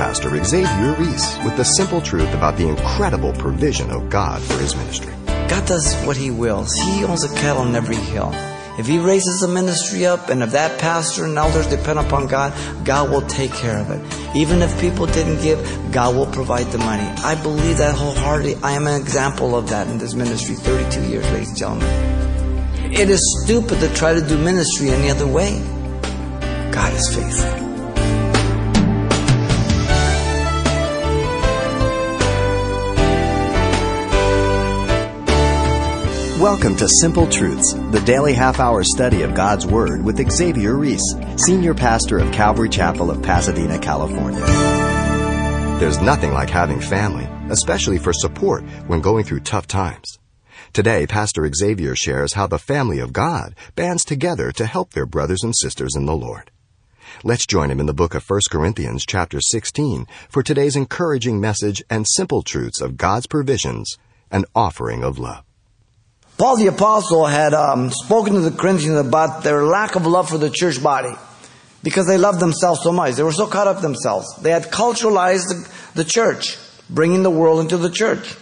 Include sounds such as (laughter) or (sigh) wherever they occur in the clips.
Pastor Xavier Reese with the simple truth about the incredible provision of God for his ministry. God does what He wills. He owns a cattle on every hill. If He raises a ministry up and if that pastor and elders depend upon God, God will take care of it. Even if people didn't give, God will provide the money. I believe that wholeheartedly. I am an example of that in this ministry 32 years, ladies and gentlemen. It is stupid to try to do ministry any other way. God is faithful. Welcome to Simple Truths, the daily half hour study of God's Word with Xavier Reese, Senior Pastor of Calvary Chapel of Pasadena, California. There's nothing like having family, especially for support when going through tough times. Today, Pastor Xavier shares how the family of God bands together to help their brothers and sisters in the Lord. Let's join him in the book of 1 Corinthians chapter 16 for today's encouraging message and simple truths of God's provisions and offering of love. Paul the Apostle had um, spoken to the Corinthians about their lack of love for the church body because they loved themselves so much. They were so caught up themselves. They had culturalized the, the church, bringing the world into the church.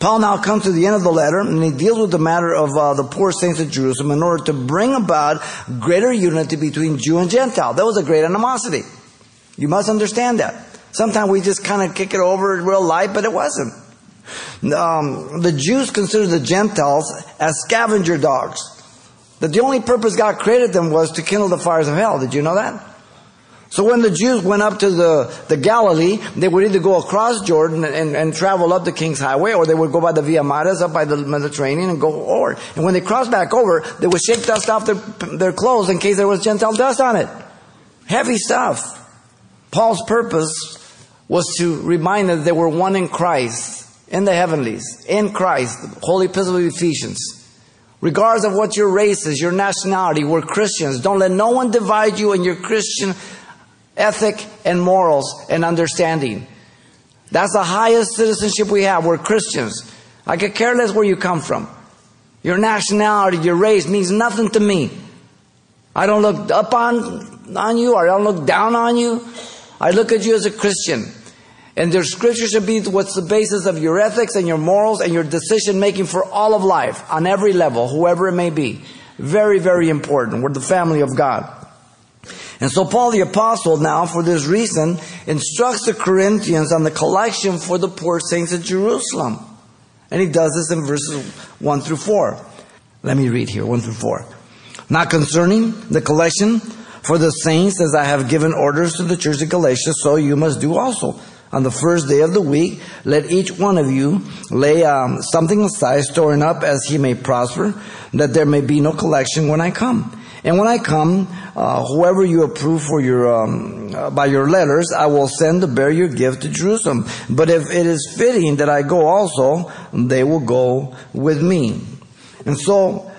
Paul now comes to the end of the letter and he deals with the matter of uh, the poor saints of Jerusalem in order to bring about greater unity between Jew and Gentile. That was a great animosity. You must understand that. Sometimes we just kind of kick it over in real light, but it wasn't. Um, the Jews considered the Gentiles as scavenger dogs. That the only purpose God created them was to kindle the fires of hell. Did you know that? So when the Jews went up to the, the Galilee, they would either go across Jordan and, and travel up the King's Highway, or they would go by the Via Maris up by the Mediterranean and go over. And when they crossed back over, they would shake dust off their, their clothes in case there was Gentile dust on it. Heavy stuff. Paul's purpose was to remind them that they were one in Christ in the heavenlies, in Christ, Holy Epistle of Ephesians. Regardless of what your race is, your nationality, we're Christians. Don't let no one divide you in your Christian ethic and morals and understanding. That's the highest citizenship we have. We're Christians. I could care less where you come from. Your nationality, your race means nothing to me. I don't look up on, on you, or I don't look down on you. I look at you as a Christian. And their scripture should be what's the basis of your ethics and your morals and your decision making for all of life on every level, whoever it may be. Very, very important. We're the family of God. And so Paul the apostle now, for this reason, instructs the Corinthians on the collection for the poor saints at Jerusalem. And he does this in verses 1 through 4. Let me read here, 1 through 4. Not concerning the collection for the saints, as I have given orders to the church of Galatia, so you must do also on the first day of the week, let each one of you lay um, something aside, storing up as he may prosper, that there may be no collection when I come. And when I come, uh, whoever you approve for your um, uh, by your letters, I will send to bear your gift to Jerusalem. But if it is fitting that I go also, they will go with me. And so,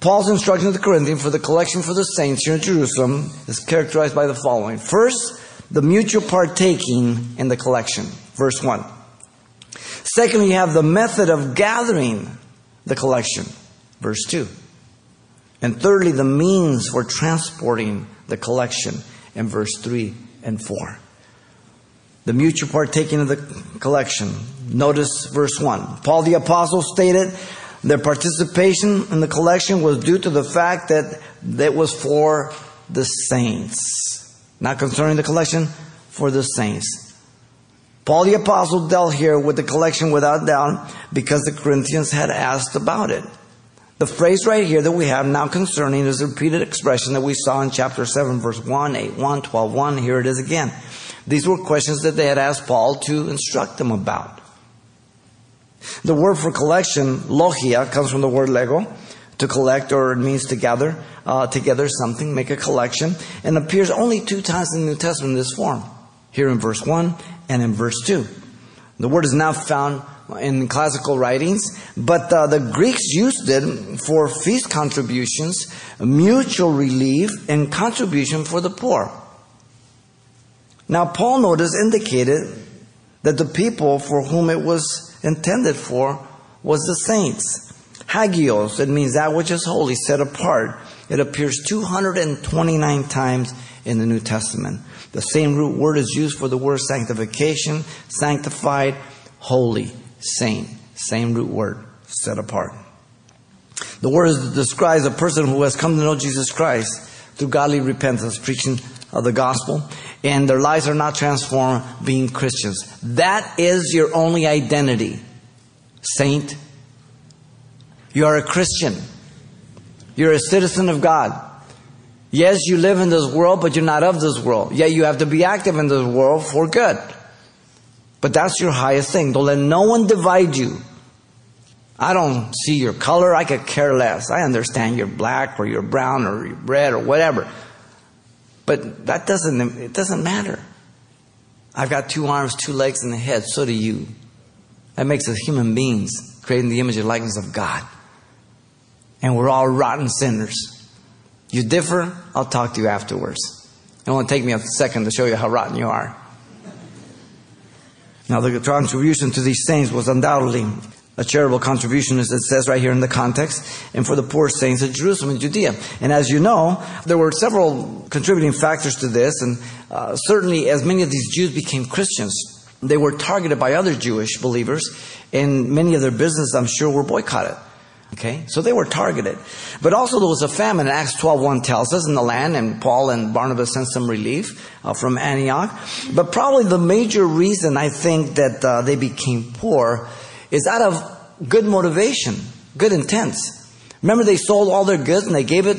Paul's instruction to the Corinthians for the collection for the saints here in Jerusalem is characterized by the following: first the mutual partaking in the collection. Verse 1. Secondly, you have the method of gathering the collection. Verse 2. And thirdly, the means for transporting the collection in verse 3 and 4. The mutual partaking of the collection. Notice verse 1. Paul the Apostle stated their participation in the collection was due to the fact that it was for the saints not concerning the collection for the saints. Paul the Apostle dealt here with the collection without doubt because the Corinthians had asked about it. The phrase right here that we have now concerning is a repeated expression that we saw in chapter 7, verse 1, 8, 1, 12, 1. Here it is again. These were questions that they had asked Paul to instruct them about. The word for collection, logia, comes from the word lego, to collect, or it means to gather uh, together something, make a collection, and appears only two times in the New Testament in this form. Here in verse 1 and in verse 2. The word is now found in classical writings, but uh, the Greeks used it for feast contributions, mutual relief, and contribution for the poor. Now, Paul notice indicated that the people for whom it was intended for was the saints. Hagios, it means that which is holy, set apart. It appears 229 times in the New Testament. The same root word is used for the word sanctification, sanctified, holy, saint. Same root word, set apart. The word describes a person who has come to know Jesus Christ through godly repentance, preaching of the gospel, and their lives are not transformed being Christians. That is your only identity, saint. You are a Christian. You're a citizen of God. Yes, you live in this world, but you're not of this world. Yet you have to be active in this world for good. But that's your highest thing. Don't let no one divide you. I don't see your color. I could care less. I understand you're black or you're brown or you're red or whatever. But that doesn't, it doesn't matter. I've got two arms, two legs, and a head. So do you. That makes us human beings, creating the image and likeness of God. And we're all rotten sinners. You differ, I'll talk to you afterwards. It won't take me a second to show you how rotten you are. Now, the contribution to these saints was undoubtedly a charitable contribution, as it says right here in the context, and for the poor saints of Jerusalem and Judea. And as you know, there were several contributing factors to this, and uh, certainly as many of these Jews became Christians, they were targeted by other Jewish believers, and many of their businesses, I'm sure, were boycotted. Okay, so they were targeted. But also there was a famine, Acts 12.1 tells us, in the land, and Paul and Barnabas sent some relief uh, from Antioch. But probably the major reason I think that uh, they became poor is out of good motivation, good intents. Remember they sold all their goods and they gave it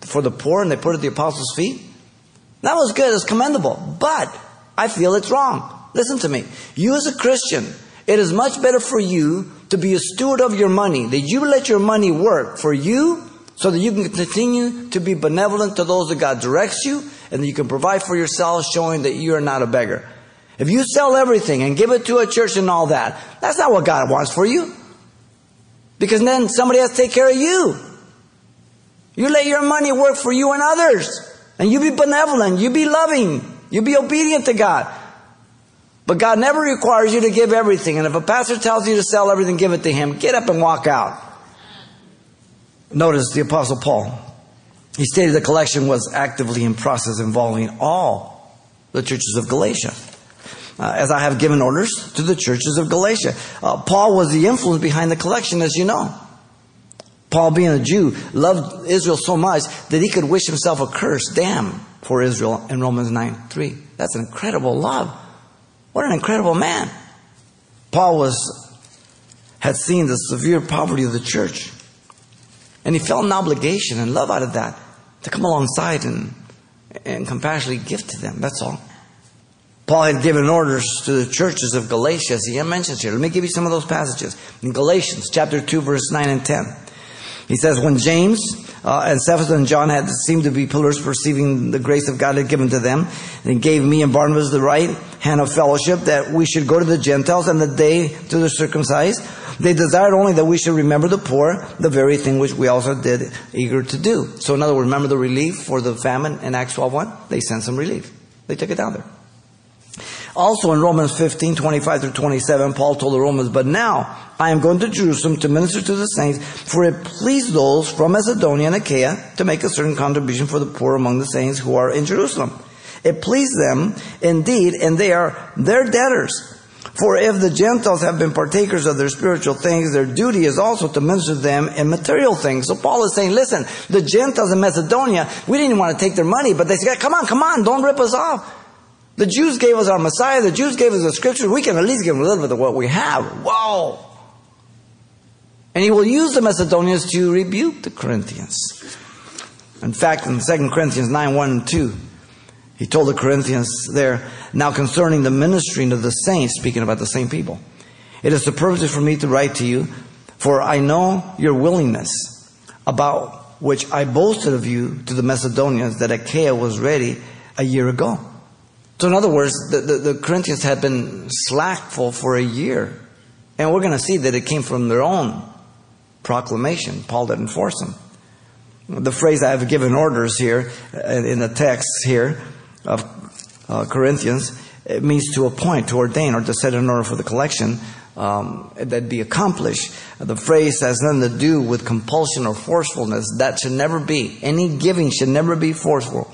for the poor and they put it at the apostles' feet? That was good, it's commendable. But I feel it's wrong. Listen to me. You as a Christian, it is much better for you to be a steward of your money, that you let your money work for you so that you can continue to be benevolent to those that God directs you and that you can provide for yourself, showing that you are not a beggar. If you sell everything and give it to a church and all that, that's not what God wants for you. Because then somebody has to take care of you. You let your money work for you and others. And you be benevolent. You be loving. You be obedient to God. But God never requires you to give everything. And if a pastor tells you to sell everything, give it to him. Get up and walk out. Notice the Apostle Paul. He stated the collection was actively in process involving all the churches of Galatia uh, as I have given orders to the churches of Galatia. Uh, Paul was the influence behind the collection, as you know. Paul, being a Jew, loved Israel so much that he could wish himself a curse, damn, for Israel in Romans 9 3. That's an incredible love. What an incredible man. Paul was had seen the severe poverty of the church. And he felt an obligation and love out of that to come alongside and, and compassionately give to them. That's all. Paul had given orders to the churches of Galatia, as he mentions here. Let me give you some of those passages. In Galatians chapter 2, verse 9 and 10. He says, When James uh, and Cephas and John had seemed to be pillars perceiving the grace of God had given to them, and gave me and Barnabas the right hand of fellowship that we should go to the Gentiles and that they to the circumcised, they desired only that we should remember the poor, the very thing which we also did eager to do. So in other words, remember the relief for the famine in Acts 12.1? They sent some relief. They took it down there. Also in Romans 15, 25 through 27, Paul told the Romans, But now I am going to Jerusalem to minister to the saints, for it pleased those from Macedonia and Achaia to make a certain contribution for the poor among the saints who are in Jerusalem. It pleased them indeed, and they are their debtors. For if the Gentiles have been partakers of their spiritual things, their duty is also to minister to them in material things. So Paul is saying, listen, the Gentiles in Macedonia, we didn't want to take their money, but they said, come on, come on, don't rip us off. The Jews gave us our Messiah. The Jews gave us the scriptures. We can at least give them a little bit of what we have. Whoa! And he will use the Macedonians to rebuke the Corinthians. In fact, in 2 Corinthians 9 1 and 2, he told the Corinthians there, now concerning the ministering of the saints, speaking about the same people, it is purpose for me to write to you, for I know your willingness, about which I boasted of you to the Macedonians that Achaia was ready a year ago. So, in other words, the, the, the Corinthians had been slackful for a year. And we're going to see that it came from their own proclamation. Paul didn't force them. The phrase I have given orders here uh, in the text here of uh, Corinthians, it means to appoint, to ordain, or to set in order for the collection um, that be accomplished. The phrase has nothing to do with compulsion or forcefulness. That should never be. Any giving should never be forceful.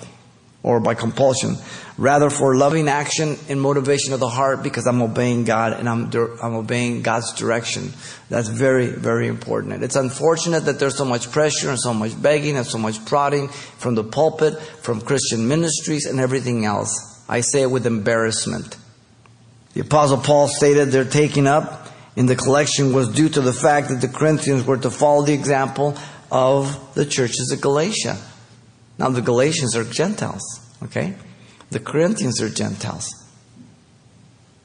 Or by compulsion. Rather for loving action and motivation of the heart because I'm obeying God and I'm, I'm obeying God's direction. That's very, very important. It's unfortunate that there's so much pressure and so much begging and so much prodding from the pulpit, from Christian ministries and everything else. I say it with embarrassment. The apostle Paul stated their taking up in the collection was due to the fact that the Corinthians were to follow the example of the churches of Galatia. Now, the Galatians are Gentiles, okay? The Corinthians are Gentiles.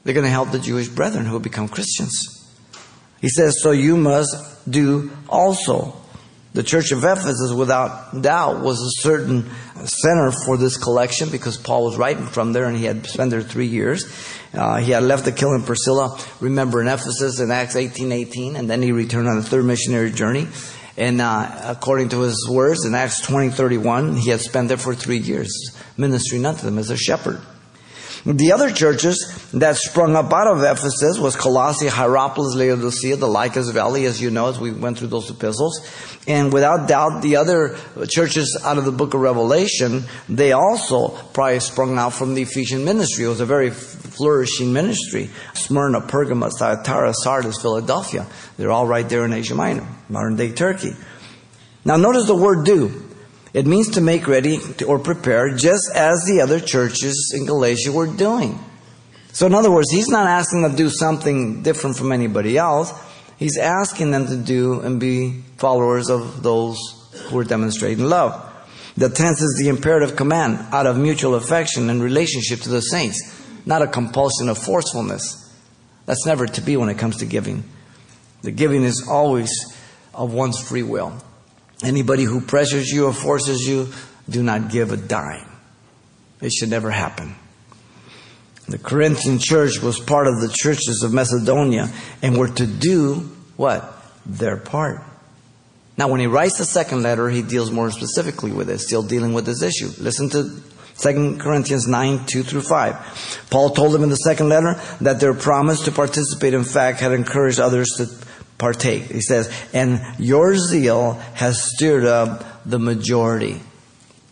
They're going to help the Jewish brethren who become Christians. He says, So you must do also. The church of Ephesus, without doubt, was a certain center for this collection because Paul was writing from there and he had spent there three years. Uh, he had left the killing Priscilla, remember, in Ephesus in Acts 18 18, and then he returned on the third missionary journey. And uh, according to his words in Acts 20 31, he had spent there for three years, ministering unto them as a shepherd. The other churches that sprung up out of Ephesus was Colossae, Hierapolis, Laodicea, the Lycus Valley, as you know, as we went through those epistles. And without doubt, the other churches out of the book of Revelation, they also probably sprung out from the Ephesian ministry. It was a very flourishing ministry. Smyrna, Pergamos, Thyatira, Sardis, Philadelphia. They're all right there in Asia Minor, modern day Turkey. Now notice the word do. It means to make ready or prepare, just as the other churches in Galatia were doing. So, in other words, he's not asking them to do something different from anybody else. He's asking them to do and be followers of those who are demonstrating love. The tense is the imperative command out of mutual affection and relationship to the saints, not a compulsion of forcefulness. That's never to be when it comes to giving. The giving is always of one's free will. Anybody who pressures you or forces you, do not give a dime. It should never happen. The Corinthian church was part of the churches of Macedonia and were to do what? Their part. Now, when he writes the second letter, he deals more specifically with it, still dealing with this issue. Listen to 2 Corinthians 9, 2 through 5. Paul told them in the second letter that their promise to participate, in fact, had encouraged others to partake. He says, and your zeal has stirred up the majority.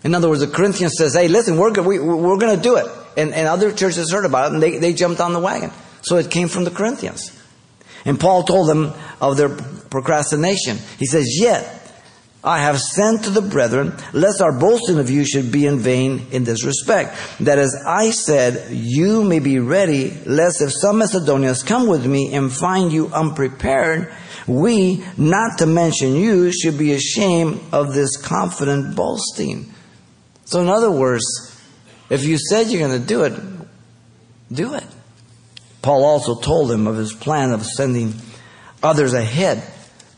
In other words, the Corinthians says, hey, listen, we're, we, we're going to do it. And, and other churches heard about it and they, they jumped on the wagon. So it came from the Corinthians. And Paul told them of their procrastination. He says, yet I have sent to the brethren, lest our boasting of you should be in vain in this respect. That as I said, you may be ready, lest if some Macedonians come with me and find you unprepared, we, not to mention you, should be ashamed of this confident boasting. So, in other words, if you said you're going to do it, do it. Paul also told them of his plan of sending others ahead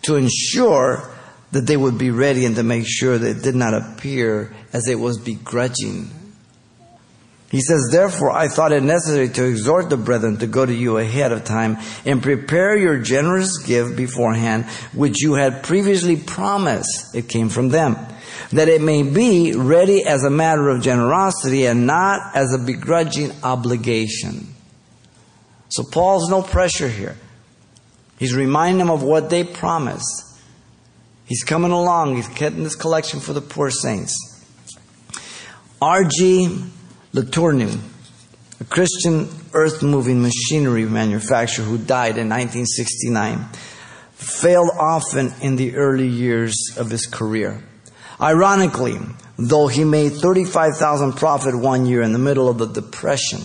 to ensure that they would be ready and to make sure that it did not appear as it was begrudging. He says, Therefore, I thought it necessary to exhort the brethren to go to you ahead of time and prepare your generous gift beforehand, which you had previously promised. It came from them. That it may be ready as a matter of generosity and not as a begrudging obligation. So Paul's no pressure here. He's reminding them of what they promised. He's coming along. He's getting this collection for the poor saints. R.G. Letourneau, a Christian earth moving machinery manufacturer who died in 1969, failed often in the early years of his career. Ironically, though he made 35,000 profit one year in the middle of the depression,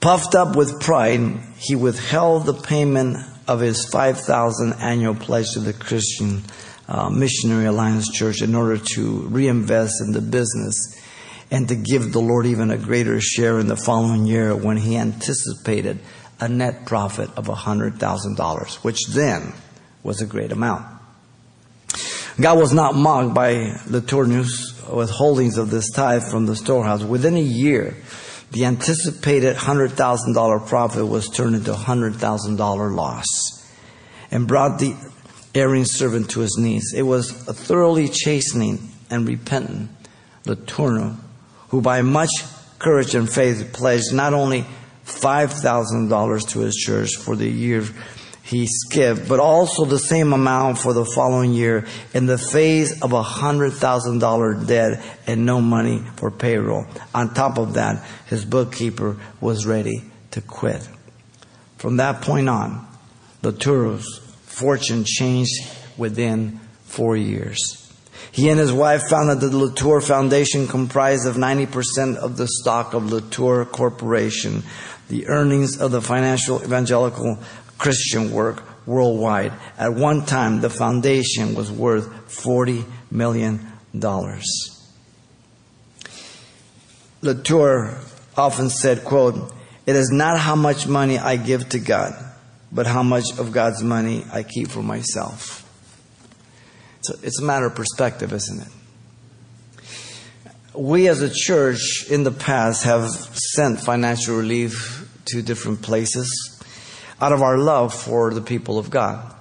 puffed up with pride, he withheld the payment of his 5,000 annual pledge to the Christian uh, Missionary Alliance Church in order to reinvest in the business and to give the Lord even a greater share in the following year when he anticipated a net profit of $100,000, which then was a great amount. God was not mocked by Letourneau's withholdings of this tithe from the storehouse. Within a year, the anticipated $100,000 profit was turned into a $100,000 loss and brought the erring servant to his knees. It was a thoroughly chastening and repentant Letourneau who by much courage and faith pledged not only $5,000 to his church for the year he skipped, but also the same amount for the following year in the face of a hundred thousand dollar debt and no money for payroll. On top of that, his bookkeeper was ready to quit. From that point on, Letourneau's fortune changed within four years. He and his wife founded the Letourneau Foundation, comprised of 90% of the stock of Latour Corporation. The earnings of the financial evangelical Christian work worldwide. At one time, the foundation was worth $40 million. Letourneau often said, quote, It is not how much money I give to God, but how much of God's money I keep for myself. So it's a matter of perspective, isn't it? We as a church in the past have sent financial relief to different places out of our love for the people of God.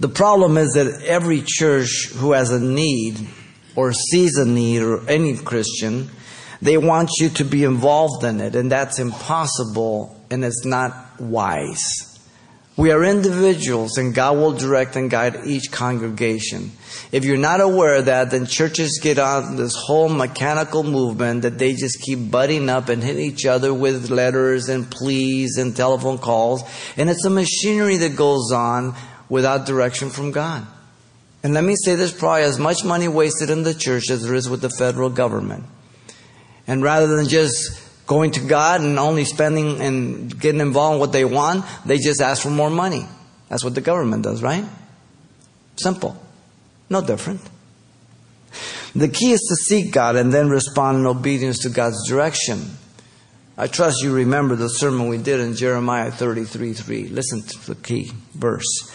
The problem is that every church who has a need or sees a need or any Christian, they want you to be involved in it, and that's impossible and it's not wise. We are individuals and God will direct and guide each congregation. If you're not aware of that, then churches get on this whole mechanical movement that they just keep butting up and hit each other with letters and pleas and telephone calls. And it's a machinery that goes on without direction from God. And let me say there's probably as much money wasted in the church as there is with the federal government. And rather than just going to God and only spending and getting involved in what they want, they just ask for more money. That's what the government does, right? Simple. No different. The key is to seek God and then respond in obedience to God's direction. I trust you remember the sermon we did in Jeremiah 33 3. Listen to the key verse.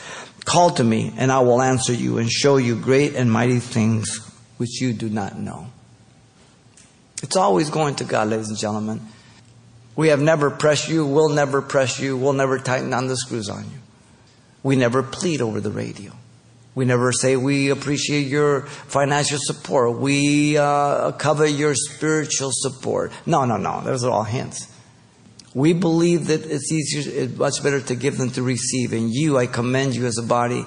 Call to me, and I will answer you and show you great and mighty things which you do not know. It's always going to God, ladies and gentlemen. We have never pressed you, we'll never press you, we'll never tighten on the screws on you. We never plead over the radio. We never say we appreciate your financial support. We uh, cover your spiritual support. No, no, no. Those are all hints. We believe that it's easier, it's much better to give than to receive. And you, I commend you as a body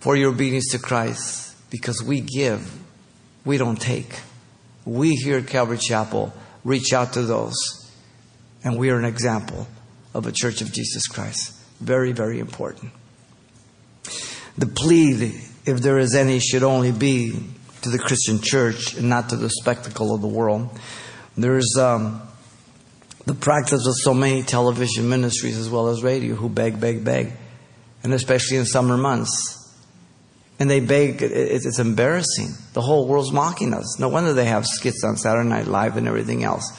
for your obedience to Christ because we give, we don't take we here at Calvary Chapel reach out to those, and we are an example of a church of Jesus Christ. Very, very important. The plea, if there is any, should only be to the Christian church and not to the spectacle of the world. There's um, the practice of so many television ministries as well as radio who beg, beg, beg, and especially in summer months and they beg. It's embarrassing. The whole world's mocking us. No wonder they have skits on Saturday Night Live and everything else.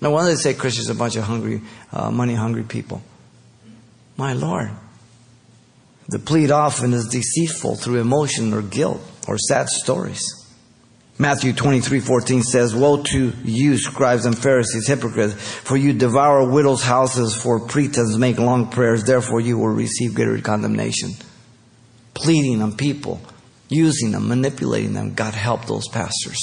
No wonder they say Christians are a bunch of hungry, uh, money hungry people. My Lord. The plead often is deceitful through emotion or guilt or sad stories. Matthew 23, 14 says, Woe to you, scribes and Pharisees, hypocrites, for you devour widows' houses for pretense, make long prayers, therefore you will receive greater condemnation pleading on people, using them, manipulating them. God help those pastors.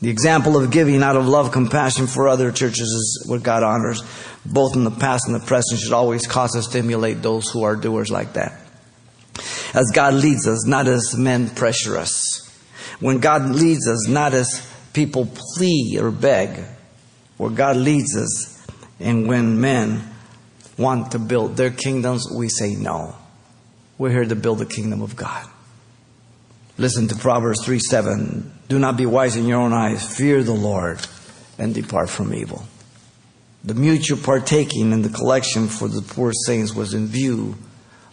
The example of giving out of love, compassion for other churches is what God honors, both in the past and the present, should always cause us to emulate those who are doers like that. As God leads us, not as men pressure us. When God leads us, not as people plead or beg, where God leads us, and when men want to build their kingdoms, we say no. We're here to build the kingdom of God. Listen to Proverbs 3 7. Do not be wise in your own eyes. Fear the Lord and depart from evil. The mutual partaking in the collection for the poor saints was in view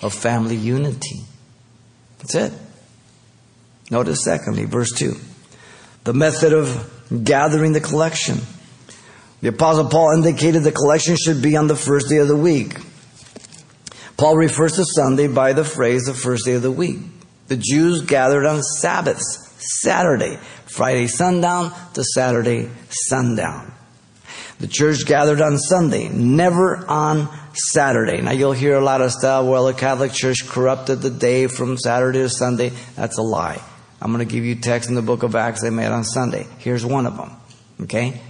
of family unity. That's it. Notice, secondly, verse 2. The method of gathering the collection. The Apostle Paul indicated the collection should be on the first day of the week. Paul refers to Sunday by the phrase the first day of the week. The Jews gathered on Sabbaths, Saturday, Friday sundown to Saturday sundown. The church gathered on Sunday, never on Saturday. Now you'll hear a lot of stuff, well, the Catholic Church corrupted the day from Saturday to Sunday. That's a lie. I'm going to give you text in the book of Acts they made on Sunday. Here's one of them. Okay?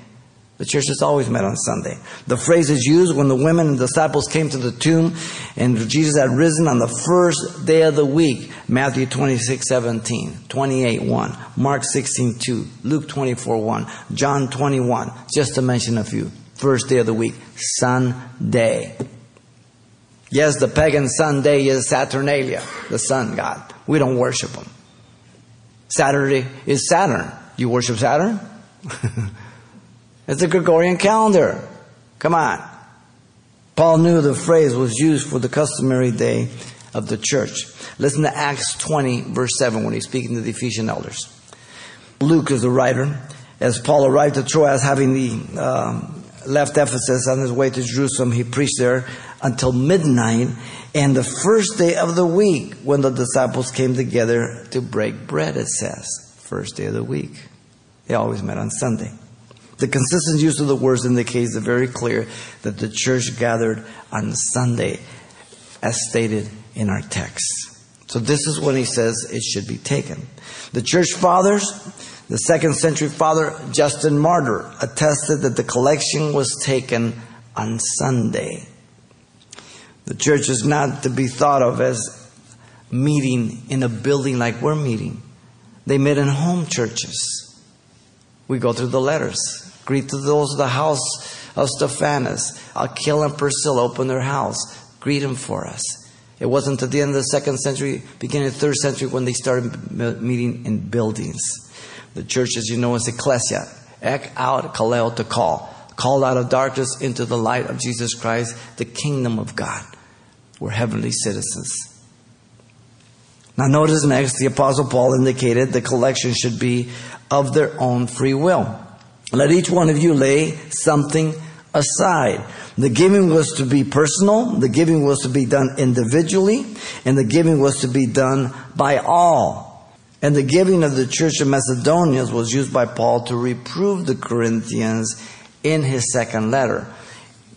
The church has always met on Sunday. The phrase is used when the women and disciples came to the tomb and Jesus had risen on the first day of the week. Matthew 26, 17, 28, 1, Mark 16, 2, Luke 24, 1, John 21, just to mention a few. First day of the week, Sunday. Yes, the pagan Sunday is Saturnalia, the sun god. We don't worship him. Saturday is Saturn. You worship Saturn? (laughs) it's the Gregorian calendar. Come on. Paul knew the phrase was used for the customary day of the church. Listen to Acts 20, verse 7, when he's speaking to the Ephesian elders. Luke is the writer. As Paul arrived at Troas, having the, um, left Ephesus on his way to Jerusalem, he preached there until midnight and the first day of the week when the disciples came together to break bread, it says. First day of the week. They always met on Sunday. The consistent use of the words indicates very clear that the church gathered on Sunday, as stated in our text. So this is when he says it should be taken. The church fathers, the second century father Justin Martyr attested that the collection was taken on Sunday. The church is not to be thought of as meeting in a building like we're meeting. They met in home churches. We go through the letters. Greet to those of the house of Stephanas. Aquila and Priscilla open their house. Greet them for us. It wasn't at the end of the second century, beginning of the third century, when they started meeting in buildings. The church, as you know, is ecclesia. Ek out, kaleo to call. Called out of darkness into the light of Jesus Christ, the kingdom of God. We're heavenly citizens. Now, notice next, the Apostle Paul indicated the collection should be of their own free will. Let each one of you lay something aside. The giving was to be personal, the giving was to be done individually, and the giving was to be done by all. And the giving of the church of Macedonia was used by Paul to reprove the Corinthians in his second letter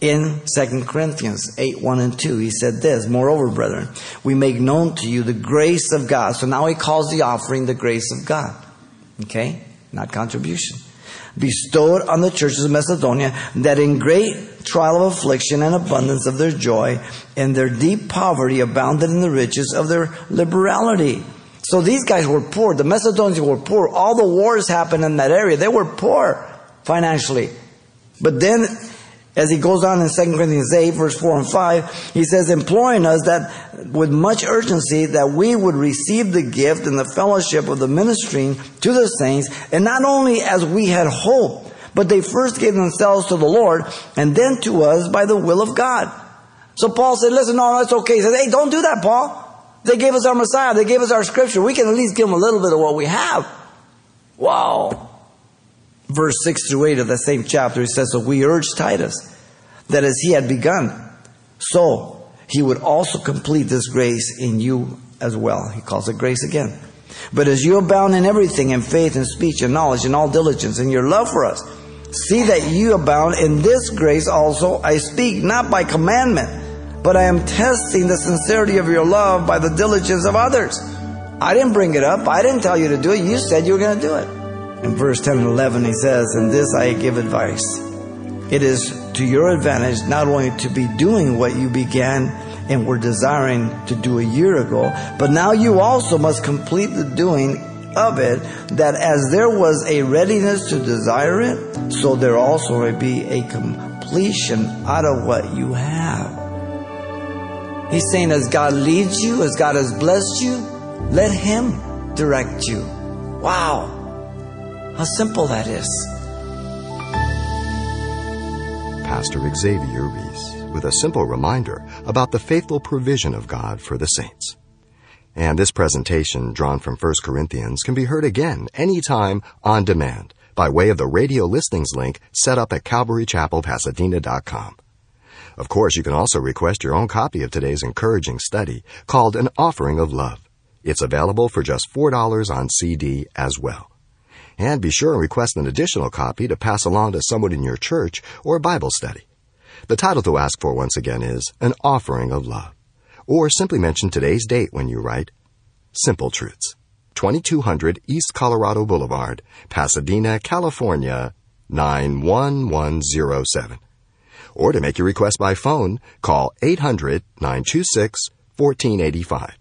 in 2 Corinthians 8, 1 and 2. He said this, Moreover, brethren, we make known to you the grace of God. So now he calls the offering the grace of God. Okay? Not contribution. Bestowed on the churches of Macedonia, that in great trial of affliction and abundance of their joy, in their deep poverty abounded in the riches of their liberality. So these guys were poor. The Macedonians were poor. All the wars happened in that area. They were poor financially. But then as he goes on in 2 Corinthians 8, verse 4 and 5, he says, imploring us that with much urgency that we would receive the gift and the fellowship of the ministering to the saints, and not only as we had hoped, but they first gave themselves to the Lord and then to us by the will of God. So Paul said, listen, no, no, it's okay. He said, hey, don't do that, Paul. They gave us our Messiah. They gave us our scripture. We can at least give them a little bit of what we have. Wow verse 6 through 8 of that same chapter, he says, So we urge Titus that as he had begun, so he would also complete this grace in you as well. He calls it grace again. But as you abound in everything, in faith and speech and knowledge and all diligence and your love for us, see that you abound in this grace also. I speak not by commandment, but I am testing the sincerity of your love by the diligence of others. I didn't bring it up. I didn't tell you to do it. You said you were going to do it. In verse 10 and 11, he says, In this I give advice. It is to your advantage not only to be doing what you began and were desiring to do a year ago, but now you also must complete the doing of it, that as there was a readiness to desire it, so there also may be a completion out of what you have. He's saying, as God leads you, as God has blessed you, let Him direct you. Wow. How simple that is. Pastor Xavier Reese with a simple reminder about the faithful provision of God for the saints. And this presentation, drawn from 1 Corinthians, can be heard again anytime on demand by way of the radio listings link set up at CalvaryChapelPasadena.com. Of course, you can also request your own copy of today's encouraging study called An Offering of Love. It's available for just $4 on CD as well. And be sure and request an additional copy to pass along to someone in your church or Bible study. The title to ask for once again is An Offering of Love. Or simply mention today's date when you write Simple Truths, 2200 East Colorado Boulevard, Pasadena, California, 91107. Or to make your request by phone, call 800 926 1485.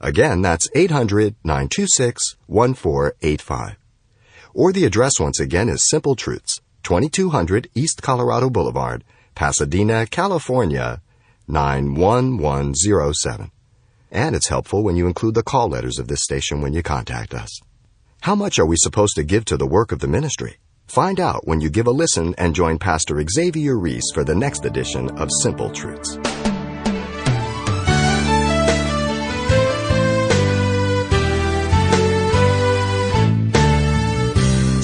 Again, that's 800 926 1485. Or the address once again is Simple Truths, 2200 East Colorado Boulevard, Pasadena, California, 91107. And it's helpful when you include the call letters of this station when you contact us. How much are we supposed to give to the work of the ministry? Find out when you give a listen and join Pastor Xavier Reese for the next edition of Simple Truths.